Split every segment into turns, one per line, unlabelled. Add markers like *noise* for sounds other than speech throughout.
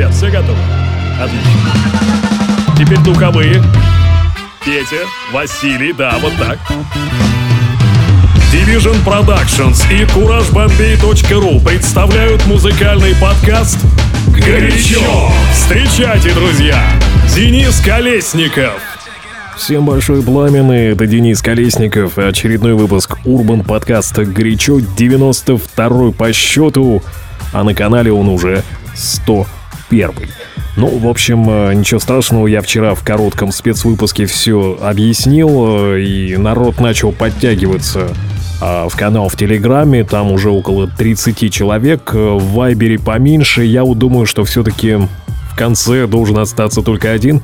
ребят, все готовы? Отлично. Теперь духовые. Петя, Василий, да, вот так. Division Productions и CourageBombay.ru представляют музыкальный подкаст «Горячо». Встречайте, друзья, Денис Колесников.
Всем большой пламенный, это Денис Колесников, очередной выпуск Урбан подкаста «Горячо», 92 по счету, а на канале он уже 101. Ну, в общем, э, ничего страшного, я вчера в коротком спецвыпуске все объяснил, э, и народ начал подтягиваться а, в канал в Телеграме, там уже около 30 человек, э, в Вайбере поменьше, я думаю, что все-таки в конце должен остаться только один.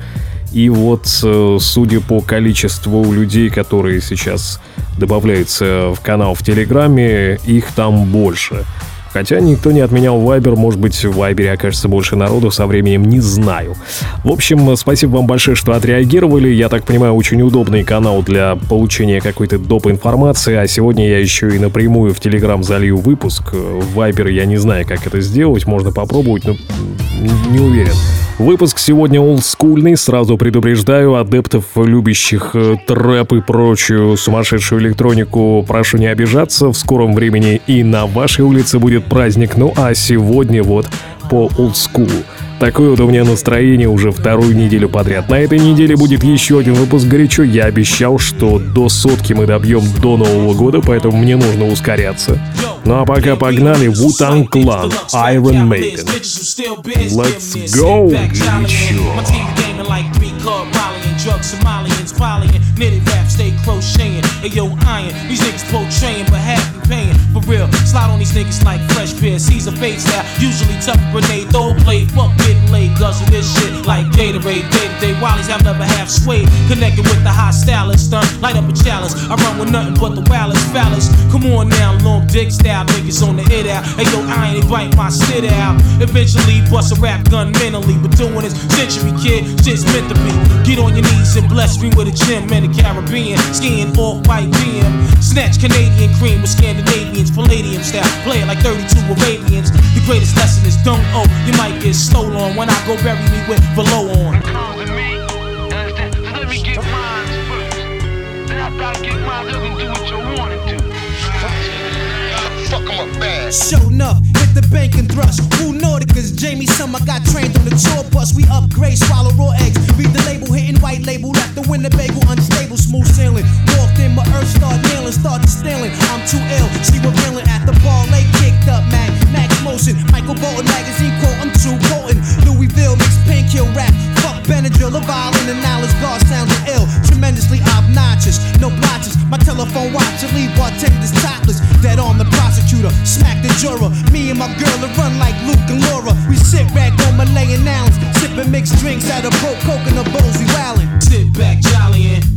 И вот, судя по количеству людей, которые сейчас добавляются в канал в Телеграме, их там больше. Хотя никто не отменял Вайбер, может быть, в Вайбере окажется больше народу со временем, не знаю. В общем, спасибо вам большое, что отреагировали. Я так понимаю, очень удобный канал для получения какой-то доп. информации, а сегодня я еще и напрямую в Телеграм залью выпуск. В Вайбер я не знаю, как это сделать, можно попробовать, но не уверен. Выпуск сегодня олдскульный, сразу предупреждаю адептов, любящих э, трэп и прочую сумасшедшую электронику, прошу не обижаться, в скором времени и на вашей улице будет праздник, ну а сегодня вот по олдскулу. Такое вот у меня настроение уже вторую неделю подряд. На этой неделе будет еще один выпуск горячо. Я обещал, что до сотки мы добьем до Нового года, поэтому мне нужно ускоряться. Ну а пока погнали Wu-Tang Clan, Iron Maiden. Let's go, горячо. Drugs, Somalians volleying, knitted rap, stay crocheting. Ayo, iron, these niggas portraying, but half be paying. For real, slide on these niggas like fresh beer. Caesar face now, usually tough grenade, throw play, fuck getting laid, guzzle this shit like Gatorade. Day to day, Wally's have never half swayed. Connected with the high stylist, stunt, light up a challenge. I run with nothing but the wildest phallus. Come on now, long dick style niggas on the hit out. Ayo, iron, they bite my shit out. Eventually, bust a rap gun mentally, but doing this century, kid, shit's meant to be. Get on your knees knees and bless me with a gem in the Caribbean. Skiing off white BM. Snatch Canadian cream with Scandinavians, Palladium style. Play it like 32 Arabians. The greatest lesson is don't owe. You might get stole on when I go bury me with below on. Let me get mine first. Then after I get mine, you can do what you want to do. Fuck them up. Show enough the bank and thrust. Who Cause Jamie Summer got trained on the tour bus. We upgrade, swallow raw eggs. Read the label, hitting white label. Left the Winnebago unstable, smooth sailing. Walked in, my earth start nailing, started stealing. I'm too ill, she revealing at the ball. Late kicked up, Mac, Max Motion. Michael Bolton magazine quote, I'm too potent. Louisville mixed pink kill rap. Fuck Benadryl, a violin and knowledge guard sounding ill. Tremendously obnoxious, no blotches. My telephone watch, leave bartenders topless. Dead on the prosecutor, smack the juror. Me and my girl are run like Luke and Laura. We sit back on Malayan Nouns, sipping mixed drinks out of broke coconut bowls. We wildin'. Sit back, jollyin'.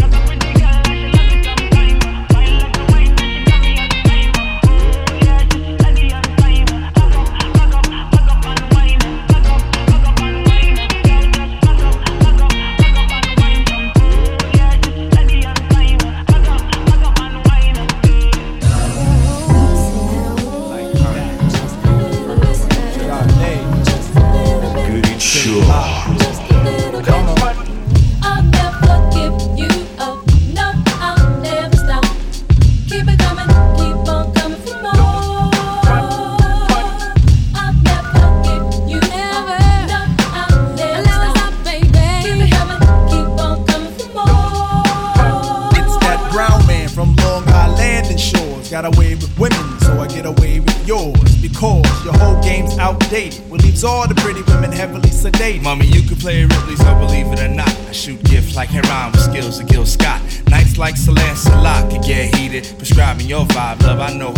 Mommy, you can play Ripley, so believe it or not. I shoot gifts like Heron with skills of Gil Scott. Nights like Celine Salak can get heated. Prescribing your vibe, love, I know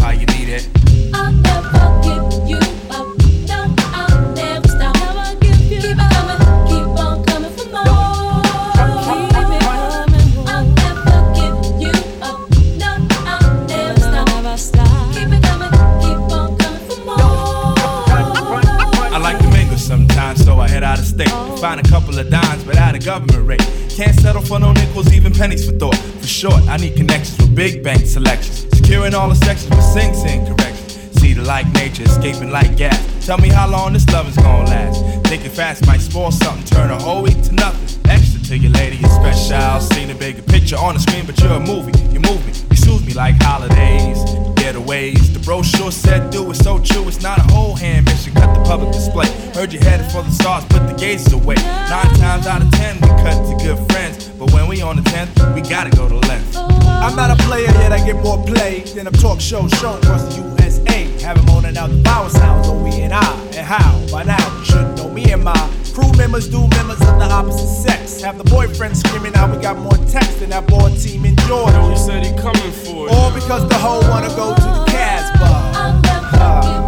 Like nature, escaping like gas. Tell me how long this love is gonna last. Thinking fast might spoil something, turn a whole week to nothing. Extra to your lady is special. Seen a bigger picture on the screen, but you're a movie. You move me, you soothe me like holidays, getaways. The brochure said do it so true. It's not a whole hand mission, cut the public display. Heard you headed for the stars, put the gazes away. Nine times out of ten, we cut to good friends. But when we on the tenth, we gotta go to length.
I'm not a player yet, I get more play than a talk show shown across the USA. Having moaning out the power sounds on we and I, and how? By now, you should know me and my crew members do members of the opposite sex. Have the boyfriend screaming out we got more text than that board team in Georgia.
He said he coming for
All because the hoe wanna go to the Casbah.
I'll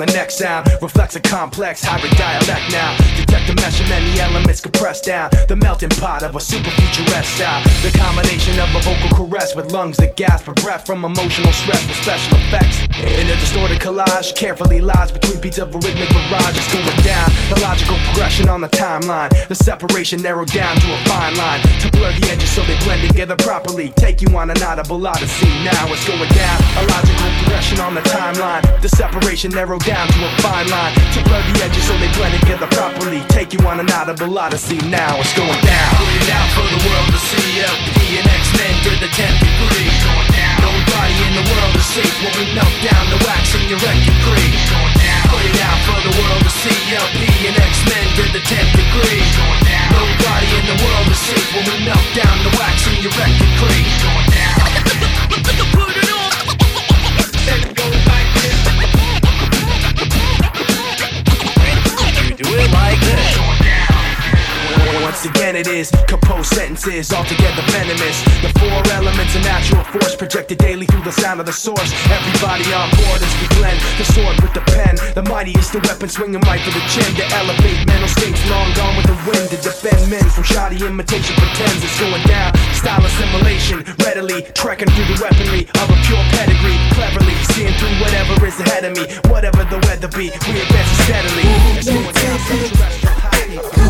The next sound reflects a complex hybrid dialect now. Detect the mesh and the elements compressed down. The melting pot of a super futuristic style. The combination of a vocal caress with lungs that gasp for breath from emotional stress with special effects. In a distorted collage, carefully lies between beats of a rhythmic barrage. It's going down. The logical progression on the timeline. The separation narrowed down to a fine line. To blur the edges so they blend together properly. Take you on an audible odyssey. Now it's going down. A logical progression on the timeline. The separation narrowed down to a fine line. To blur the edges so they blend together properly. Take you on an audible odyssey. Now it's going down. Put it out for the world to see. LP and X-Men to the 10th degree. Going down. Nobody in the world is safe when we melt down the wax in your record cream. Going down. Put it out for the world to see. LP and X-Men to the 10th degree. Going down. Nobody in the world is safe when we melt down the wax in your record cream. Going down. *laughs* do it like this. Once again, it is composed sentences, altogether venomous. The four elements of natural force projected daily through the sound of the source. Everybody on board as we blend the sword with the pen. The mighty is the weapon swinging right for the chin to elevate mental states long gone with the wind to defend men from shoddy imitation pretends it's going down. Style assimilation, readily trekking through the weaponry of a pure pedigree. Cleverly seeing through whatever is ahead of me, whatever the weather be. We advance steadily. It's going down.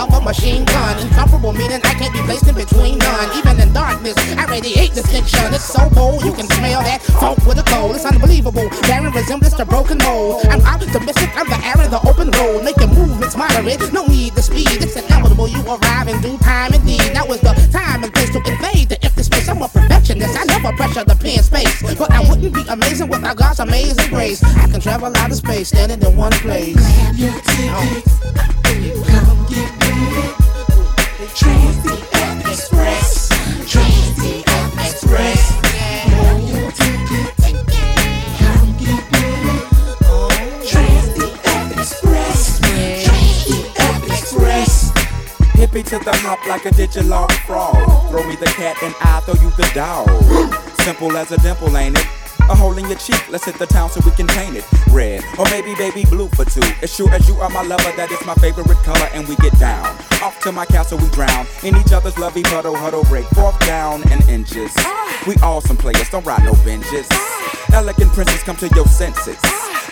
of a machine gun. Incomparable meaning I can't be placed in between none. Even in darkness, I radiate distinction. It's so bold, you can smell that funk with a cold. It's unbelievable, bearing resemblance to broken mold. I'm optimistic, I'm the air in the open road. Making movements moderate, no need to speed. It's inevitable, you arrive in due time indeed. Now is the time and place to invade the empty space. I'm a perfectionist, I never pressure the pen space. But I wouldn't be amazing without God's amazing grace. I can travel out of space, standing in one place.
Hippie to the hop like a digital frog. Throw me the cat and I'll throw you the dog. Simple as a dimple, ain't it? A hole in your cheek, let's hit the town so we can paint it red. Or maybe baby blue for two. As sure as you are my lover, that is my favorite color, and we get down. Off to my castle, we drown. In each other's lovey puddle, huddle, break forth down and inches. We all some players, don't ride no benches. Elegant princess, come to your senses.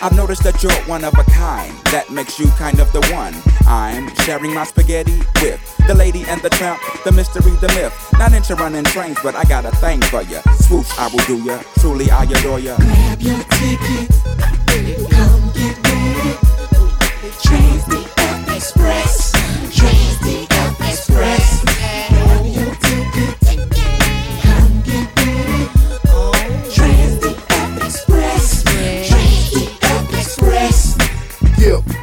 I've noticed that you're one of a kind. That makes you kind of the one. I'm sharing my spaghetti with the lady and the tramp, the mystery, the myth. Not into running trains, but I got a thing for ya. Swoosh, I will do ya. Truly, I adore ya.
Grab your ticket, come get ready. Trans DF Express,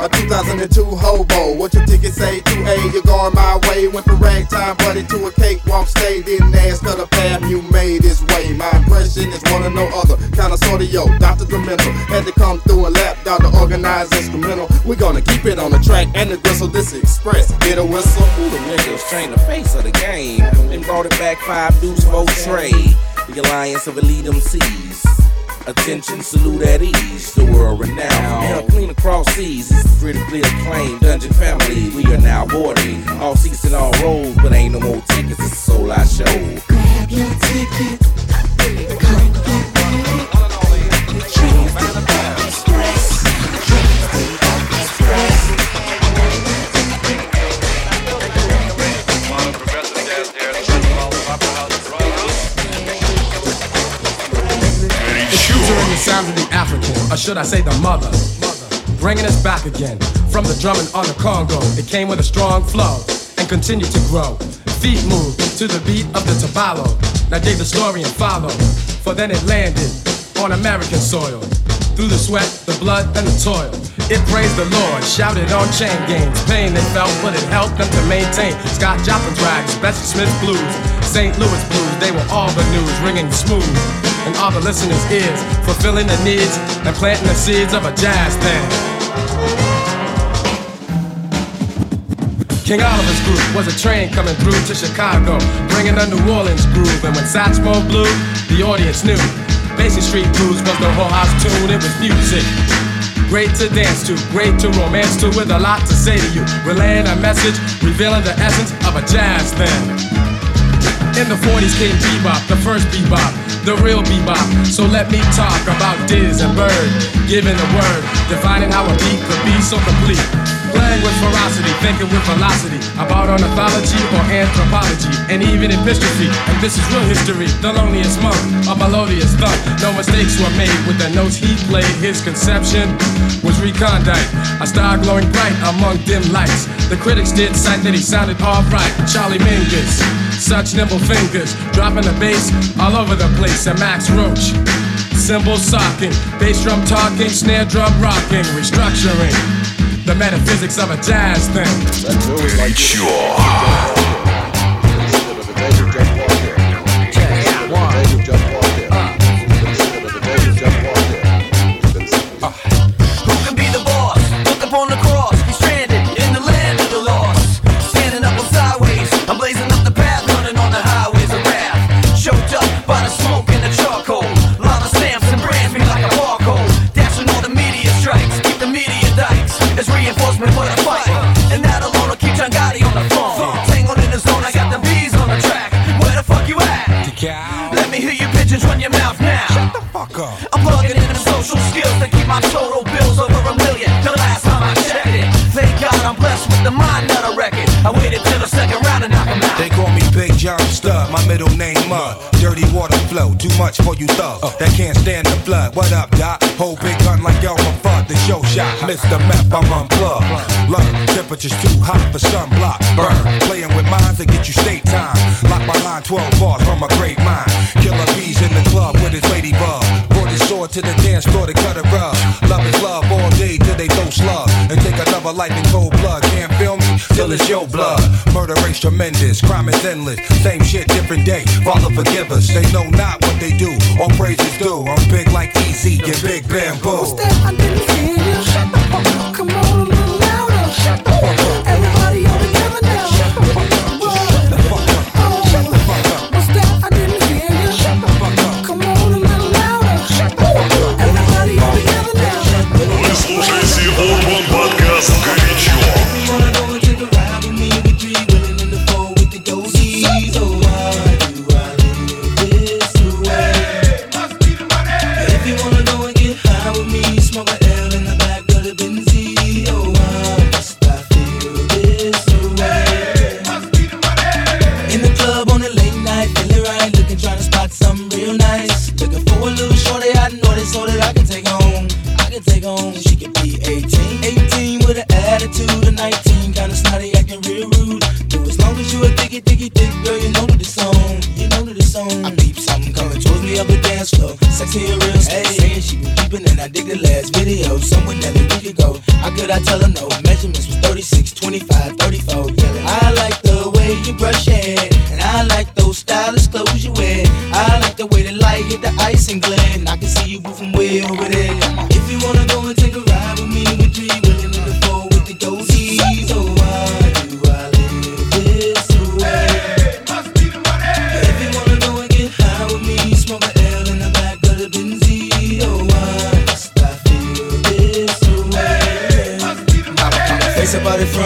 a 2002 hobo. What your ticket say? 2A, you're going my way. Went from ragtime buddy to a cakewalk stay. Didn't ask of the path you made his way. My impression is one of no other. Kinda sorta yo, Dr. Demental. Had to come through and lap down the organized instrumental. we gonna keep it on the track and the gristle. This express. Get a whistle.
Who the niggas train the face of the game? Then brought it back five dudes, four trade. The alliance of elite MCs. Attention, salute at ease. The world renowned. Yeah, clean across seas. It's critically acclaimed. Dungeon family, we are now boarding. All seats and all rows, but ain't no more tickets. It's a soul I show.
Grab your ticket, come get ready. Trans
sounds of the African, or should I say the mother. Bringing us back again from the drumming on the Congo. It came with a strong flow and continued to grow. Feet moved to the beat of the tabalo. Now dig the story and follow, for then it landed on American soil. Through the sweat, the blood, and the toil. It praised the Lord, shouted on chain gangs. Pain they felt, but it helped them to maintain. Scott Joplin's rags, Bessie Smith blues, St. Louis blues, they were all the news, ringing smooth. And all the listeners' ears, fulfilling the needs and planting the seeds of a jazz band. King Oliver's group was a train coming through to Chicago, bringing a New Orleans groove. And when Satchmo blew, the audience knew. Basin Street Blues was the whole house tune, it was music. Great to dance to, great to romance to, with a lot to say to you. Relaying a message, revealing the essence of a jazz band. In the 40s came bebop, the first bebop, the real bebop. So let me talk about Diz and Bird, giving the word, defining how a beat could be so complete. Playing with ferocity, thinking with velocity about ornithology or anthropology, and even epistrophe. And this is real history, the loneliest monk, a melodious thump. No mistakes were made with the notes he played. His conception was recondite, a star glowing bright among dim lights. The critics did cite that he sounded alright. Charlie Mingus, such nimble fingers, dropping the bass all over the place. And Max Roach, cymbal socking, bass drum talking, snare drum rocking, restructuring the metaphysics of a jazz thing.
Who
Mud. Dirty water flow, too much for you thug. Uh. That can't stand the flood. What up, Doc? Whole big gun like Elmer Fudd, the show shot. Uh. Mr. Map, I'm unplugged. Uh. Look, temperature's too hot for sunblock. Burn, playing with minds that get you state time. Lock behind 12 bars from a great mind. Killer bees in the club with his ladybug. Brought his sword to the dance floor to cut a rug. Love is love all day till they throw slug. And take another life in cold till it's your blood. Murder rate's tremendous, crime is endless. Same shit, different day. Father, forgive us. They know not what they do. All praises due. I'm big like Easy, get big bamboo.
I didn't hear you. Shut the fuck up. Come on a little louder. Shut the fuck up. Everybody all together now. Shut the fuck up.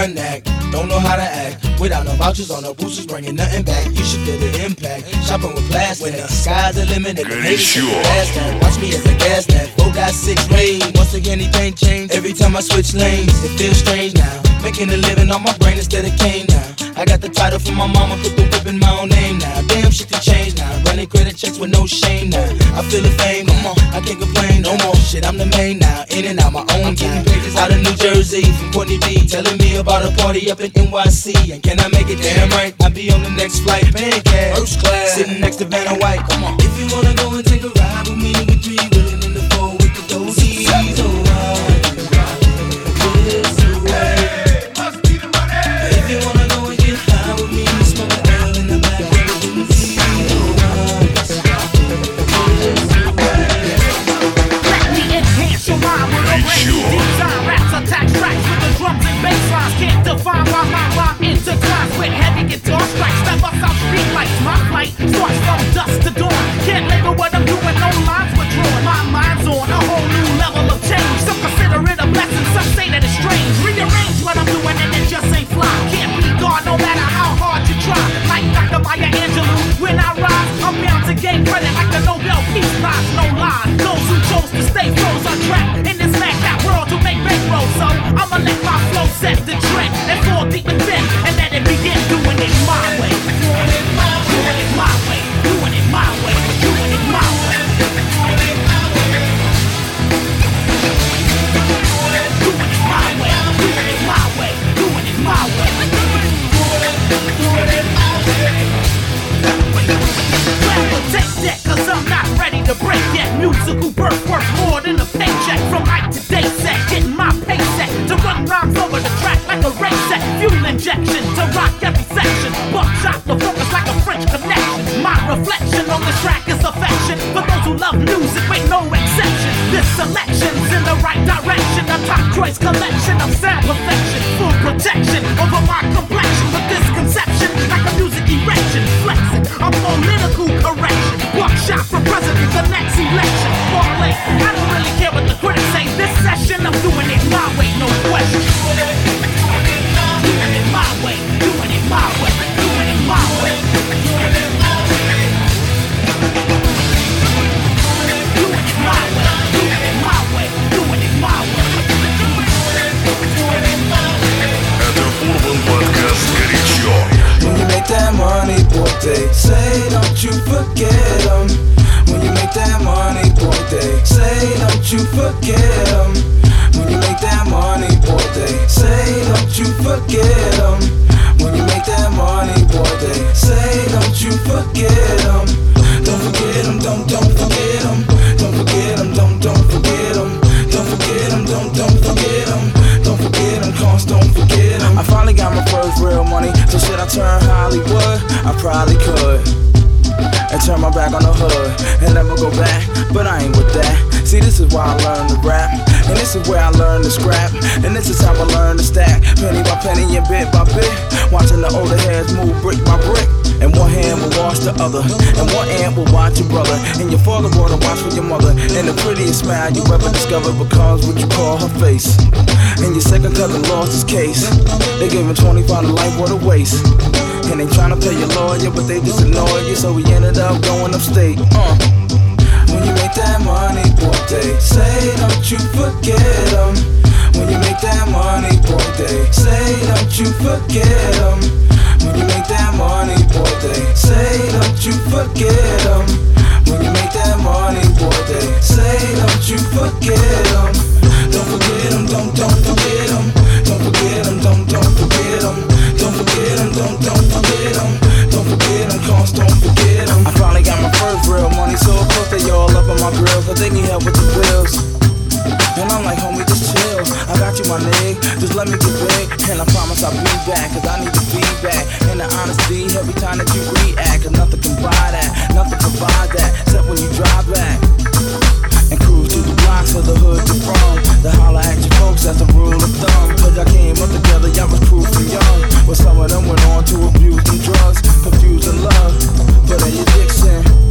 run act. Don't know how to act. Without no vouchers on no boosters, bringing nothing back. You should feel the impact. Shopping with plastic. When the sky's the limit, the nation last. Watch me as a gas tank. Four got six lanes. Once again, anything changed. Every time I switch lanes, it feels strange now. Making a living on my brain instead of cane now. I got the title from my mama, put the whip in my own name now. Damn, shit can change now. Running credit checks with no shame now. I feel the fame, come on, I can't complain no more. Shit, I'm the main now. In and out my own game. Out of New Jersey from Courtney B. Telling me about a party up in NYC. And can I make it damn right? I'll be on the next flight, cash. First class. Sitting next to Vanna White, come on. If you wanna go and take a ride with me,
Define my hot rock intertwines with heavy guitar strikes Step bust out street lights. My flight starts from dusk to dawn. Can't label what I'm doing, no lines were drawn. My mind's on a whole new level of change. Some consider it a blessing, some say that it's strange. Rearrange what I'm doing and it just ain't fly. Can't be God no matter how hard you try. Like Dr. Maya Angelou, when I rise, I'm bound to gain credit like the Nobel Peace Prize. No lie, those who chose to stay froze are trapped in this
smack
world to make bankroll. So I'ma let my flow set the trend. 40 but I ain't with that. See, this is why I learned to rap, and this is where I learned to scrap, and this is how I learned to stack, penny by penny and bit by bit. Watching the older heads move brick by brick, and one hand will wash the other, and one hand will watch your brother, and your father a watch for your mother, and the prettiest smile you ever discovered becomes what you call her face. And your second cousin lost his case. They gave him 25 to life, what a waste. And they tryna pay your lawyer, but they just ignore you, so we ended up going upstate. Uh. When you make that money, boy, they say, don't you forget 'em. When you make that money, boy, they say, don't you forget 'em. When you make that money, boy, they say, don't you forget 'em. When you make that money, boy, they say, don't you forget 'em. Don't forget 'em, don't, don't forget 'em. Don't forget 'em, don't, don't forget 'em. Don't forget 'em, don't, don't forget 'em. Don't forget 'em, cause don't forget real money, so of course they all up on my grill, cause they need help with the bills. And I'm like, homie, just chill. I got you, my nigga. Just let me get big. And I promise I'll be back. Cause I need the feedback. And the honesty every time that you react. Cause nothing can buy that. Nothing can provide that. Except when you drive back. And cruise through the blocks of the hood you're from. To holler at your folks, that's a rule of thumb. Cause I came up together, y'all was proof and young. But some of them went on to abuse them drugs. Confusing love. But an addiction.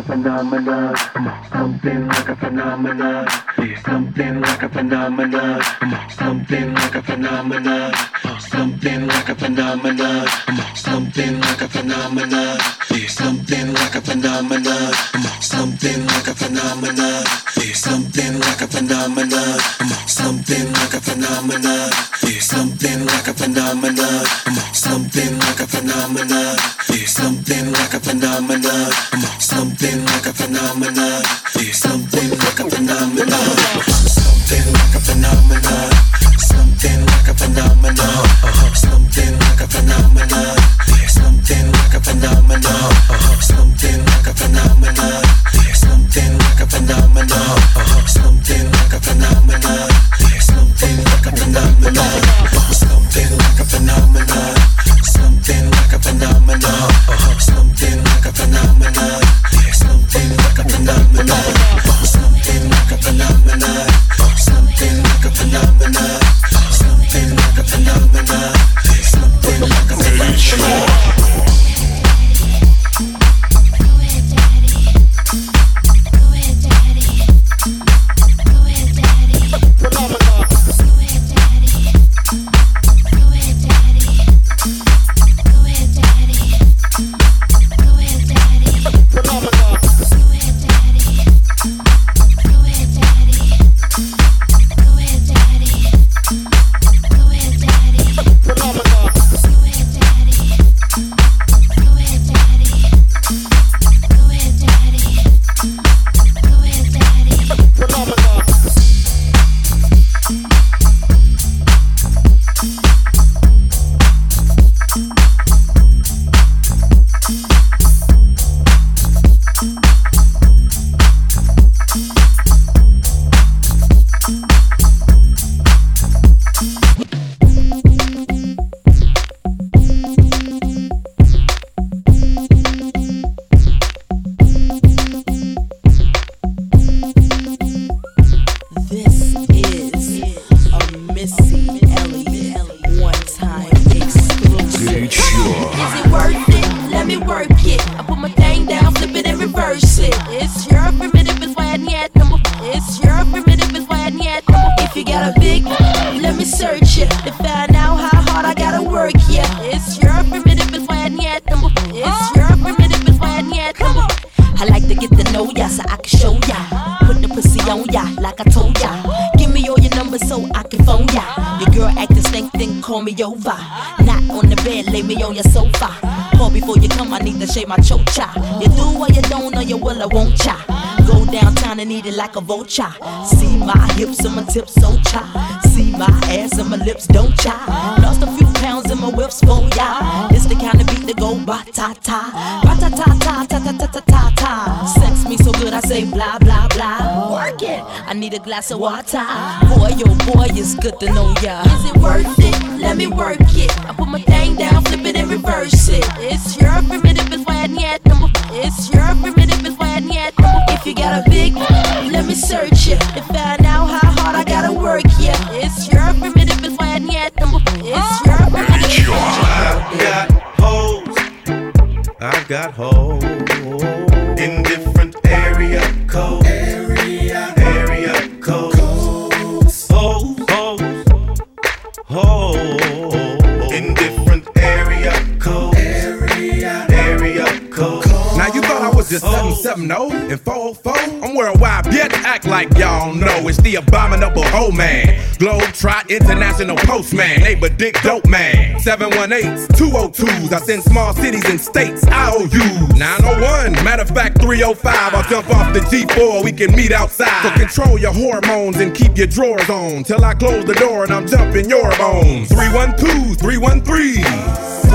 a phenomenon. Something like a phenomenon. Something like a phenomenon. Something like a phenomenon. Something like a phenomenon. Something like a phenomenon. Something like a phenomenon. Something like a phenomenon. Something like a phenomenon. Something like a phenomenon. Something like a phenomenon. Something like a phenomenon. Something like a phenomenon. Something like a phenomenon. Something like a phenomenon. Something like a phenomenon. Something like a phenomenon. Something like a phenomenon. Something like a phenomenon. Something like a phenomenon. Something like a phenomenon. Something like a phenomenon. Something like a phenomenon. like a
vulture. See my hips and my tips so chai. See my ass and my lips don't chai. Lost a few pounds in my whips for ya. It's the kind of beat that go ba ta ta, ba ta ta ta ta ta ta ta ta ta. Sex me so good I say blah blah blah. Work it. I need a glass of water. Boy, your oh boy, it's good to know ya. Is it worth it? Let me work it. I put my
International postman, neighbor Dick Dope Man. 718s, 202s, I send small cities and states, IOUs. 901, matter of fact, 305, I'll jump off the G4, we can meet outside. So control your hormones and keep your drawers on. Till I close the door and I'm jumping your bones. 312, 313.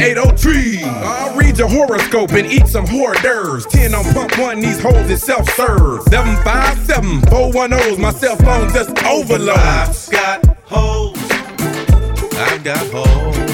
803. I'll read your horoscope and eat some hors d'oeuvres. 10 on pump one, these holes. is self serve. 757 410's my cell phone just overload.
I've got holes. I've got
holes.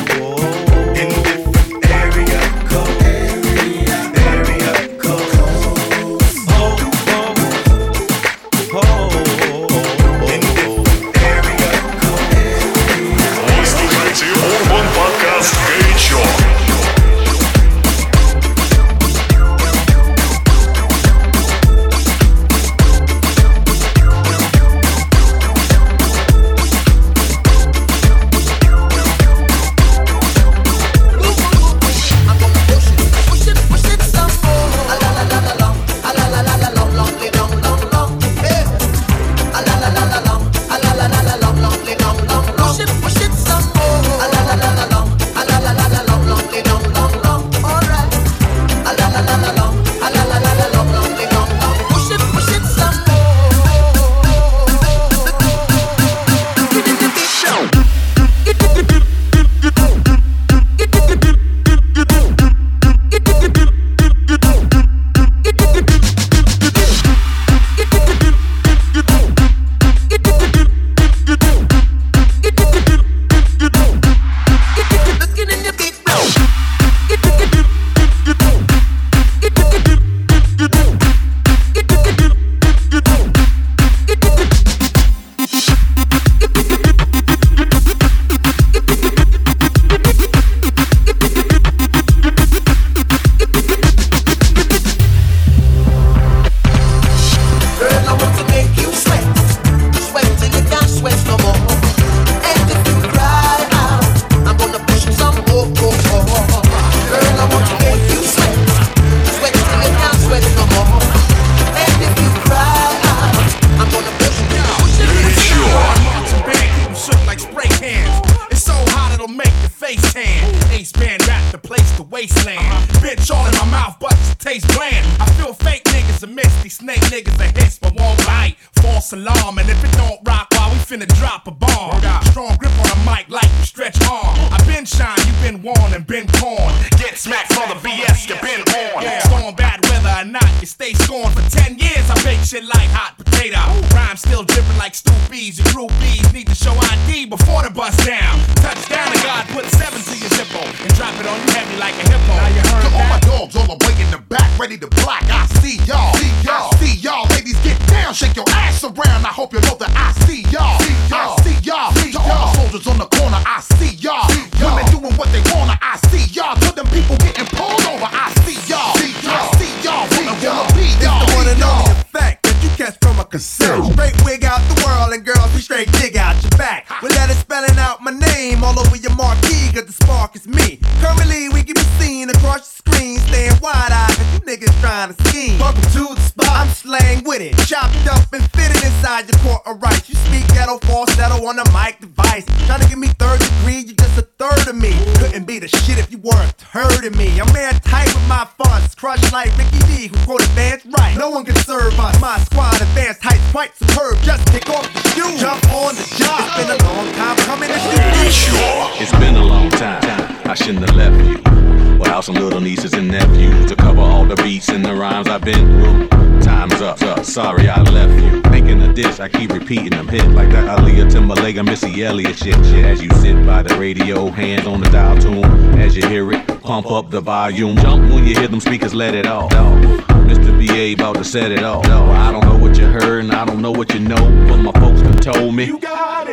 Repeating them hit like that Aaliyah Timberlake Missy Elliott shit, shit. As you sit by the radio, hands on the dial tune. As you hear it, pump up the volume. Jump when you hear them speakers, let it off. Mr. BA about to set it off. No, I don't know what you heard and I don't know what you know, but my folks done told me.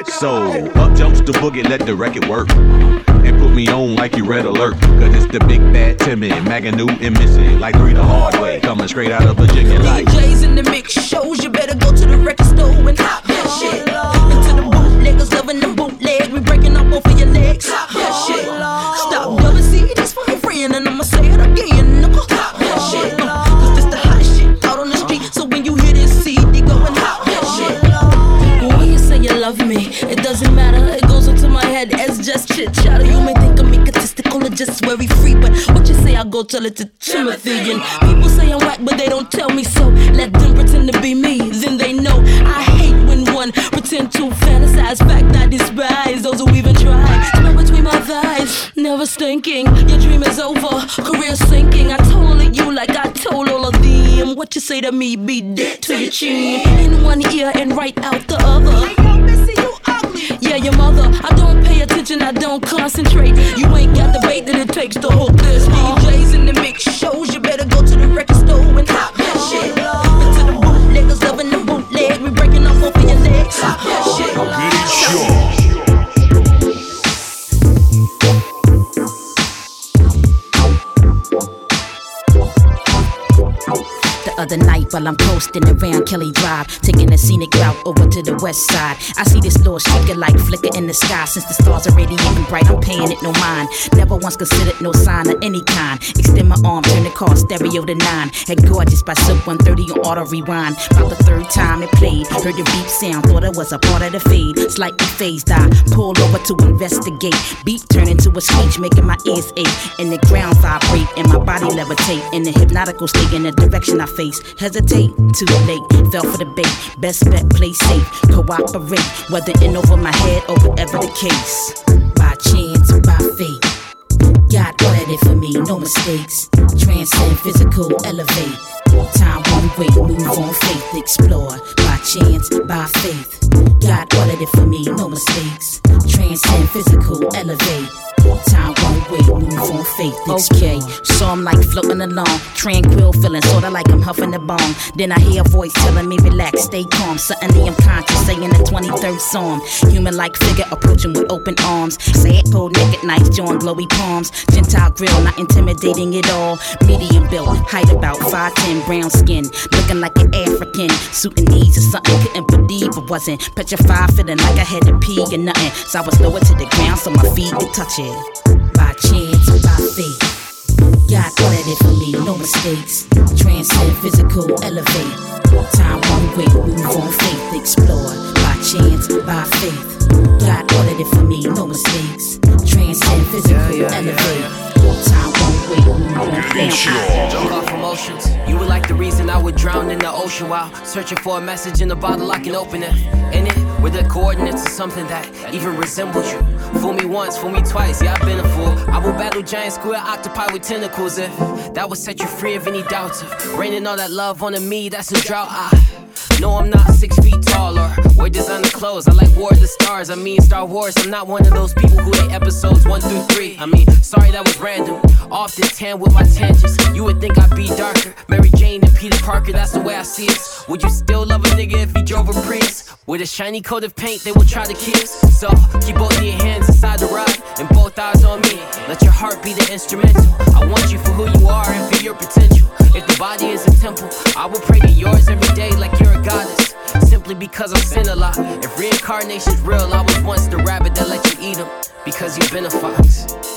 So up jumps the boogie, let the record work. And put me on like you read alert. Cause it's the big bad Timmy, Magoo and Missy. Like three the hard way, coming straight out of Virginia. Like
DJs in the mix shows, you better go to the record store and hop that oh, shit. Into the bootleggers loving the bootleg, we breaking up both of your legs. Hop that oh, shit. Go tell it to Timothy. And people say I'm whack, but they don't tell me so. Let them pretend to be me, then they know. I hate when one pretend to fantasize. Fact I despise those who even try. Smell between my thighs, never stinking. Your dream is over, career sinking. I told you like I told all of them. What you say to me, be dead to your chin. In one ear and right out the other. I hope they see you out. Yeah, your mother. I don't pay attention, I don't concentrate. You ain't got the bait that it takes to hook this. DJs while I'm coasting around Kelly Drive, taking a scenic route over to the west side. I see this little streaker light flicker in the sky. Since the stars are radiating bright, I'm paying it no mind. Never once considered no sign of any kind. Extend my arm, turn the car stereo to nine. Had gorgeous by Silk 130 on auto rewind. About the third time it played, heard the beep sound, thought it was a part of the fade. Slightly phased, I pulled over to investigate. Beat turned into a screech, making my ears ache. And the ground vibrate, and my body levitate. In the hypnotical state, in the direction I face. Hesitate, too late, fell for the bait. Best bet, play safe, cooperate. Whether in over my head or whatever the case. By chance, by fate. God ordered it for me, no mistakes. Transcend physical, elevate. Time won't wait, move on faith, explore. By chance, by faith. God ordered it for me, no mistakes. Transcend physical, elevate. Time won't wait, move on faith, Okay, so I'm like floating along, tranquil, feeling sorta like I'm huffing the bone. Then I hear a voice telling me relax, stay calm. Suddenly I'm conscious, saying the 23rd Psalm. Human like figure approaching with open arms. Sad, cold, naked nights, join glowy palms. Gentile grill, not intimidating at all. Medium built, height about 5'10, brown skin. Looking like an African. Suit and knees or something, couldn't believe it wasn't. Petrified, feeling like I had to pee or nothing. So I was lower to the ground so my feet could touch it. By chance, by fate. God ordered it for me, no mistakes. Transcend physical, elevate. Time won't wait, move on faith, explore. By chance, by faith. God ordered it for me, no mistakes. Transcend physical, elevate. Time won't wait, move on
off emotions. You were like the reason I would drown in the ocean while searching for a message in a bottle I can open it. In it, with the coordinates of something that even resembles you. Fool me once, fool me twice, yeah, I've been a fool. I will battle giant square octopi with tentacles if that would set you free of any doubts of raining all that love onto me, that's a drought. I no, I'm not six feet tall clothes. I like War of the Stars. I mean Star Wars. I'm not one of those people who hate episodes one through three. I mean, sorry that was random. Off the tan with my tangents. You would think I'd be darker. Mary Jane and Peter Parker. That's the way I see it. Would you still love a nigga if he drove a Prius? With a shiny coat of paint, they will try to kiss. So keep both your hands inside the ride and both eyes on me. Let your heart be the instrumental. I want you for who you are and for your potential. If the body is a temple, I will pray to yours every day like you're a goddess. Simply because I've sinned a lot. If reincarnation's real, I was once the rabbit that let you eat him because you've been a fox.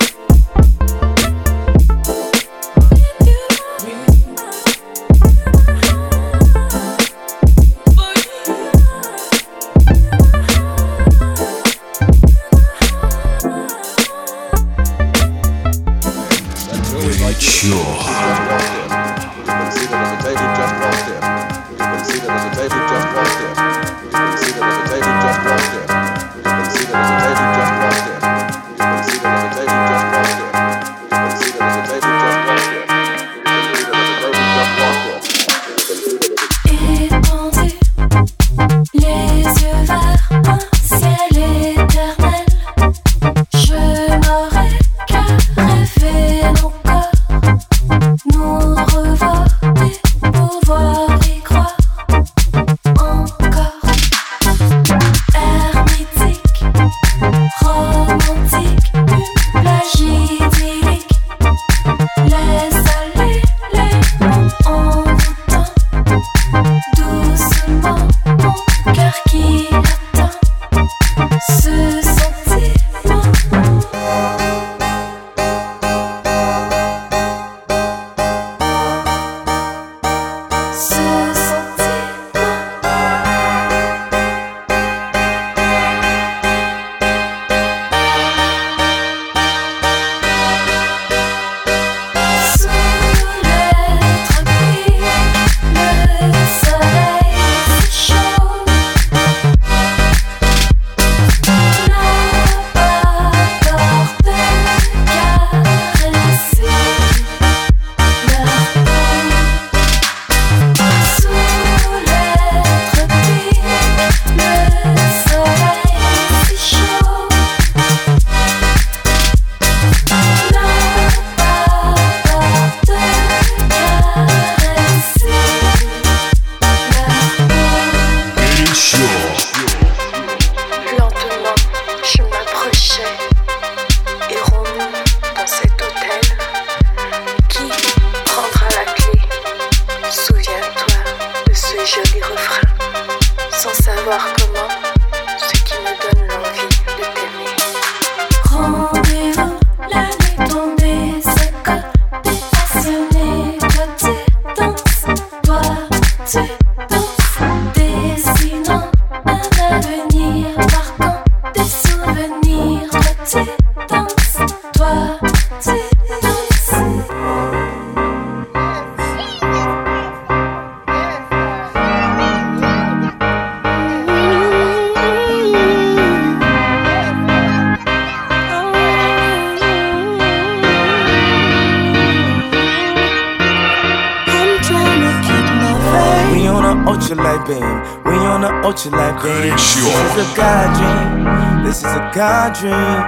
Beam. We on a ultralight beam. This is a God dream. This is a God dream.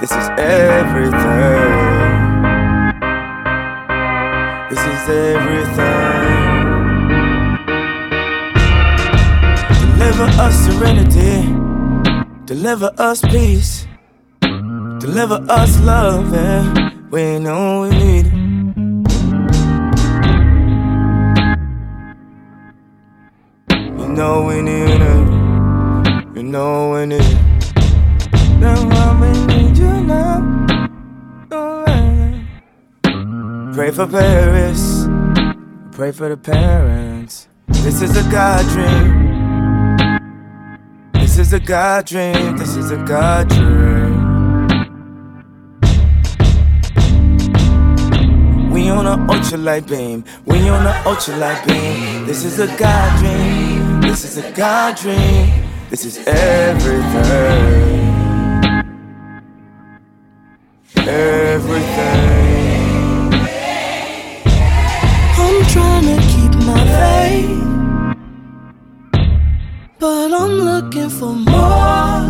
This is everything. This is everything. Deliver us serenity. Deliver us peace. Deliver us love. Yeah. We know we need it. You know we need it. You know need it. Why we need you now. Oh. Pray for Paris. Pray for the parents. This is a God dream. This is a God dream. This is a God dream. We on a ultralight beam. We on a ultralight beam. This is a God dream. This is a God dream. This is everything. Everything.
I'm trying to keep my faith, but I'm looking for more.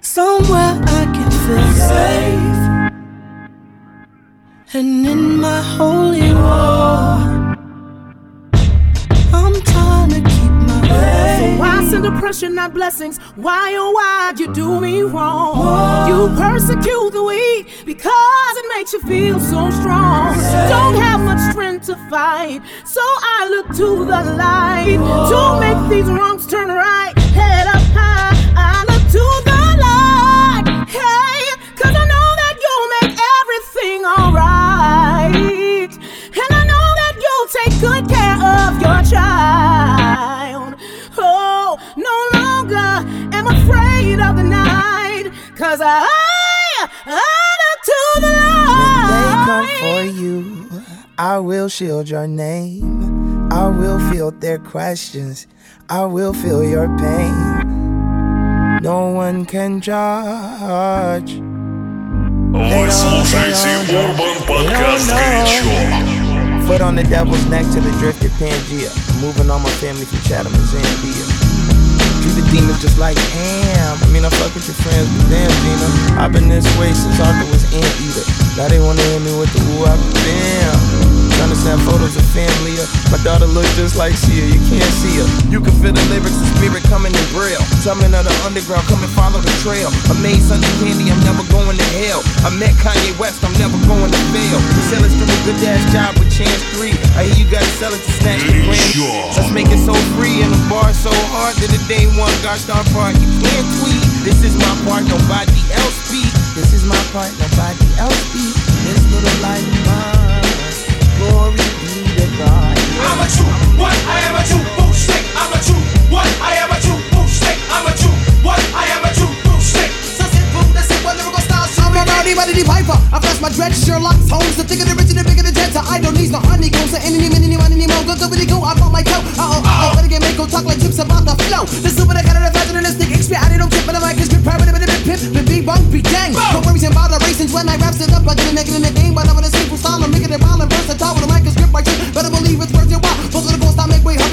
Somewhere I can feel safe, and in my holy war,
oppression, not blessings? Why, oh, why you do me wrong? You persecute the weak because it makes you feel so strong. Don't have much strength to fight, so I look to the light to make these wrongs turn right. Head up high, I look to the light. Hey, cause I know that you'll make everything alright. And I know that you'll take good care afraid of the night. Cause I, I look to the
They come
light.
for you. I will shield your name. I will field their questions. I will feel your pain. No one can judge.
Вы слушаете Урбан Подкаст Горячо.
Foot on the devil's neck to the drifted Pangea. Moving all my family from Chatham and Zambia. Demons just like ham. I mean, I fuck with your friends, but damn, Gina. I've been this way since Arthur was anteater. Now they wanna hit me with the woo up. Damn. Trying to send photos of family. uh, My daughter look just like Sia. You can't see her. You can feel the lyrics, the spirit coming in braille. Coming of the underground, come and follow the trail. I made Sunday candy, I'm never going to hell. I met Kanye West, I'm never going to fail. The sellers do a good ass job with Chance 3. I hear you gotta sell it to snatch the grand. Let's make it so free and the bar so hard that the day one gosh darn part. You can't tweet. This is my part, nobody else beat. This is my part, nobody else beat. This little light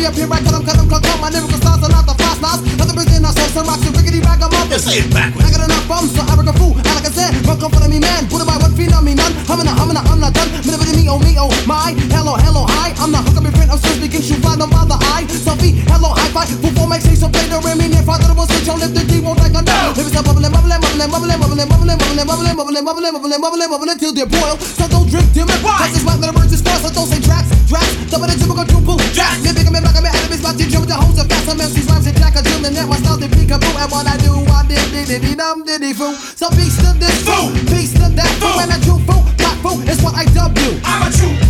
Hurry up here, right? Cut them, cut them, cut them. My lyrical styles are not the fast knives. Nothing but then I saw some rocks and rickety ragamuffin.
Say it backwards.
I got enough bums, so I a fool. And like I said, run come for me, man. What about what feel on me, none? I'm in a, I'm in I'm not done. Minute with me, oh me, oh my. Hello, hello, hi. I'm not hook up in print. I'm still speaking, shoot fly, no bother. I, Sophie, hello, high five. Before make say so play the rim in here. Father, the switch on, lift the D-roll like a no. If it's a bubbling, bubbling, bubbling, bubbling, bubbling, bubbling, bubbling, bubbling, bubbling, bubbling, bubbling, bubbling, bubbling, till they boil. So don't drink them. Cause it's let the birds just so don't say tracks, tracks. Double the typical triple, jack. Me big, diddy dum diddy foo. So beast of this foo, beast of that foo, and a true foo, pop foo is what I dub you.
I'm a true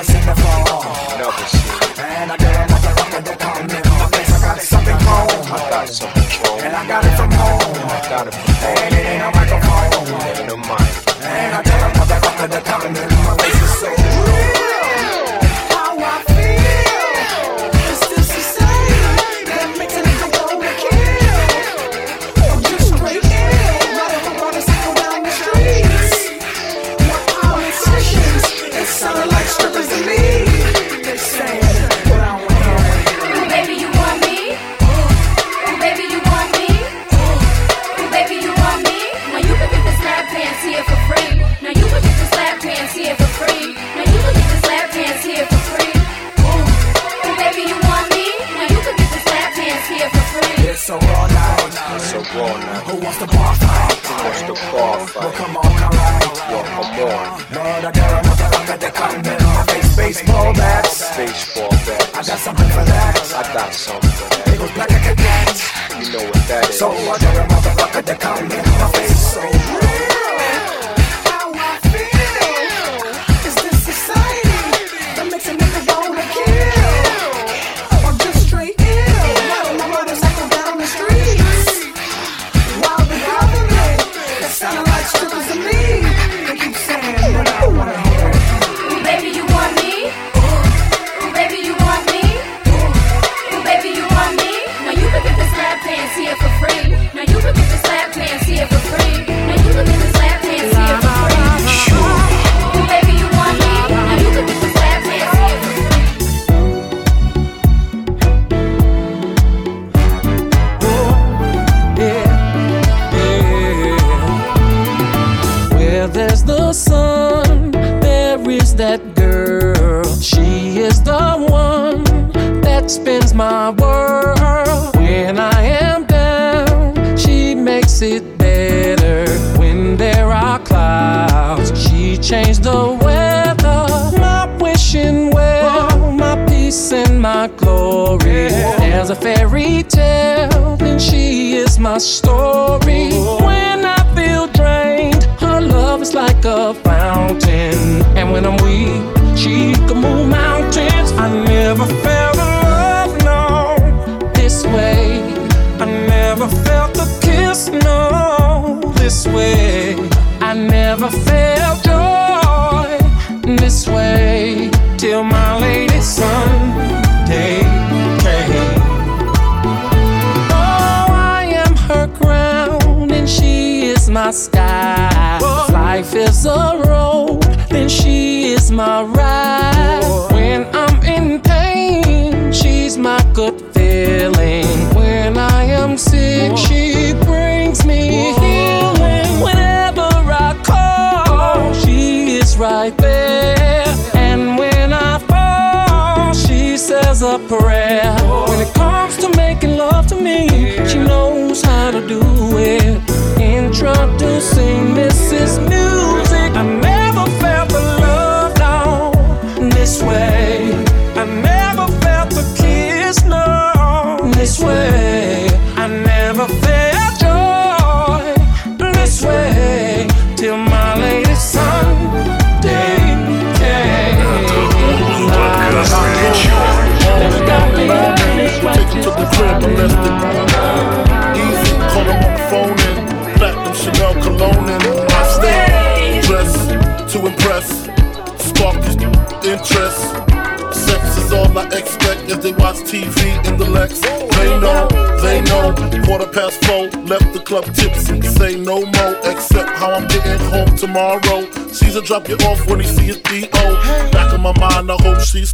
i said
my
story. When I feel drained, her love is like a fountain. And when I'm weak, she can move mountains. I never felt a love, no, this way. I never felt a kiss, no, this way. I never felt sky. If life is a road, then she is my ride. When I'm in pain, she's my good feeling. When I am sick, she brings me healing. Whenever I call, she is right there. And when I fall, she says a prayer. When it comes to making love to me, she knows how to do it. Introducing Mrs. Music. I never felt the love, no, this way. I never felt the kiss, no, this way. I never felt joy this way till my lady Sunday
Take him to the crib and left it interest. Sex is all I expect as they watch TV in the Lex. They know, they know. Quarter past four, left the club tipsy. Say no more, except how I'm getting home tomorrow. Caesar drop you off when he see his D.O. Back in my mind, I hope she's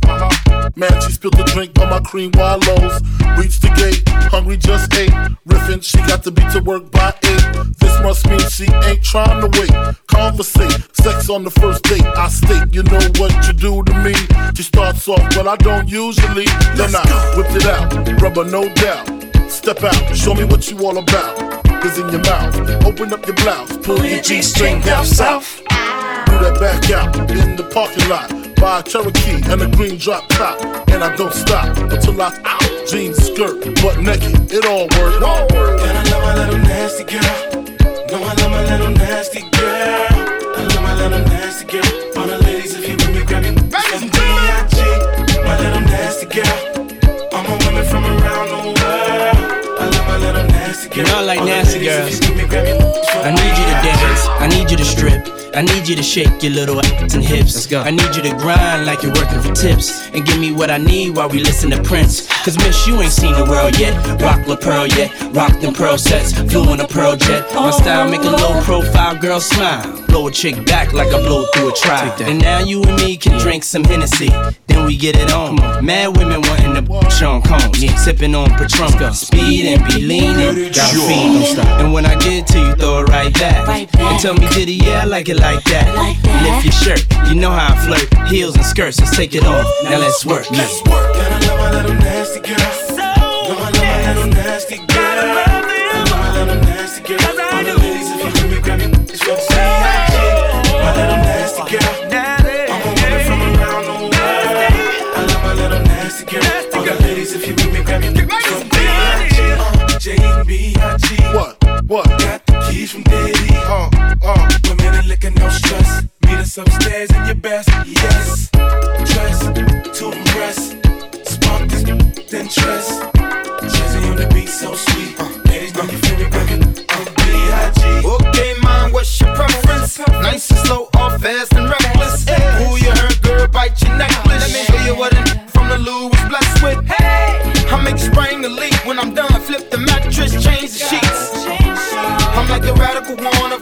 Man, she spilled the drink on my cream wallows. Reached the gate, hungry just ate. Riffin', she got to be to work by eight. This must mean she ain't trying to wait. Conversate, sex on the first date. I state, you know what you do to me. She starts off, but I don't usually. Then I whip it out, rubber no doubt. Step out, show me what you all about. Cause in your mouth, open up your blouse, pull your G string down south. Do that back out in the parking lot. Buy a Cherokee and a green drop top. And I don't stop until I out. Jeans, skirt, butt naked, it all work. All work.
And I love my little nasty girl. No, I love my little nasty girl. I love my little nasty girl. All the ladies, if you with me, grab me B.I.G. My little nasty girl. Little nasty girl.
You know I like nasty girls.
if you with me, grab me
I need you to dance. I need you to strip. I need you to shake your little ass and hips. Let's go. I need you to grind like you're working for tips. And give me what I need while we listen to Prince. Cause miss, you ain't seen the world yet. Rock La Perla yet. Rock them pearl sets. Flew in a pearl jet. My style make a low profile girl smile. Blow a chick back like I blow through a trial. And now you and me can drink some Hennessy. Then we get it on. Mad women wanting to Sean Combs. Sipping on Patron. Speed and be leaning. Got a fiend. Don't stop. And when I get to you, throw it right back. And tell me, did yeah, I like it like that. Lift your shirt. You know how I flirt. Heels and skirts. Let's take it off. Now let's work. Let's work.
And I nasty girl. So no, I love my little nasty
girl. Gotta love them. No, I love them nasty
girl. Cause I
All
do. the ladies, if you hear me, grab me. It's for
the same chick.
My little nasty girl. I'm a woman from around the world. I love my little nasty girl. All the ladies, if you hear me, grab me. It's for the same chick. Uh, J-B-I-G. What? What? Got the keys from Diddy. Uh, uh. Women and liquor, no stress. Meet us upstairs in your best. Yes. Dress to impress interest. Jazzy on the beat so sweet. Uh, ladies, uh, your favorite record. Uh, B.I.G. Okay, mom, what's your preference?
Nice and slow, or fast and reckless. Hey, who you heard, girl, bite your necklace. Let me show you what a from the Lou was blessed with. Hey, I make you spring the leak
when I'm done. Flip the mattress, change the sheets. I'm
like a radical one